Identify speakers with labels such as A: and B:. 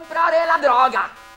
A: comprare la droga.